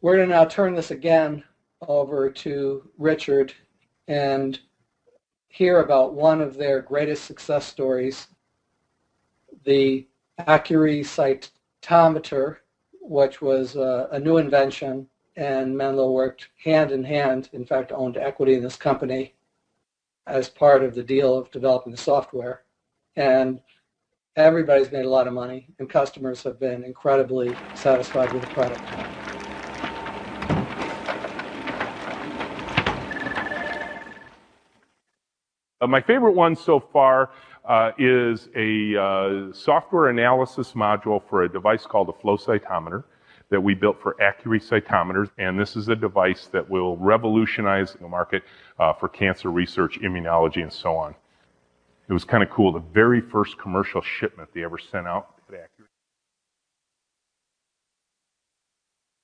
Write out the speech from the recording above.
we're going to now turn this again over to Richard and hear about one of their greatest success stories, the Accuri cytometer, which was uh, a new invention, and Menlo worked hand in hand, in fact, owned equity in this company as part of the deal of developing the software. And everybody's made a lot of money, and customers have been incredibly satisfied with the product. Uh, my favorite one so far uh, is a uh, software analysis module for a device called a flow cytometer that we built for Accuri cytometers, and this is a device that will revolutionize the market uh, for cancer research, immunology, and so on. It was kind of cool. The very first commercial shipment they ever sent out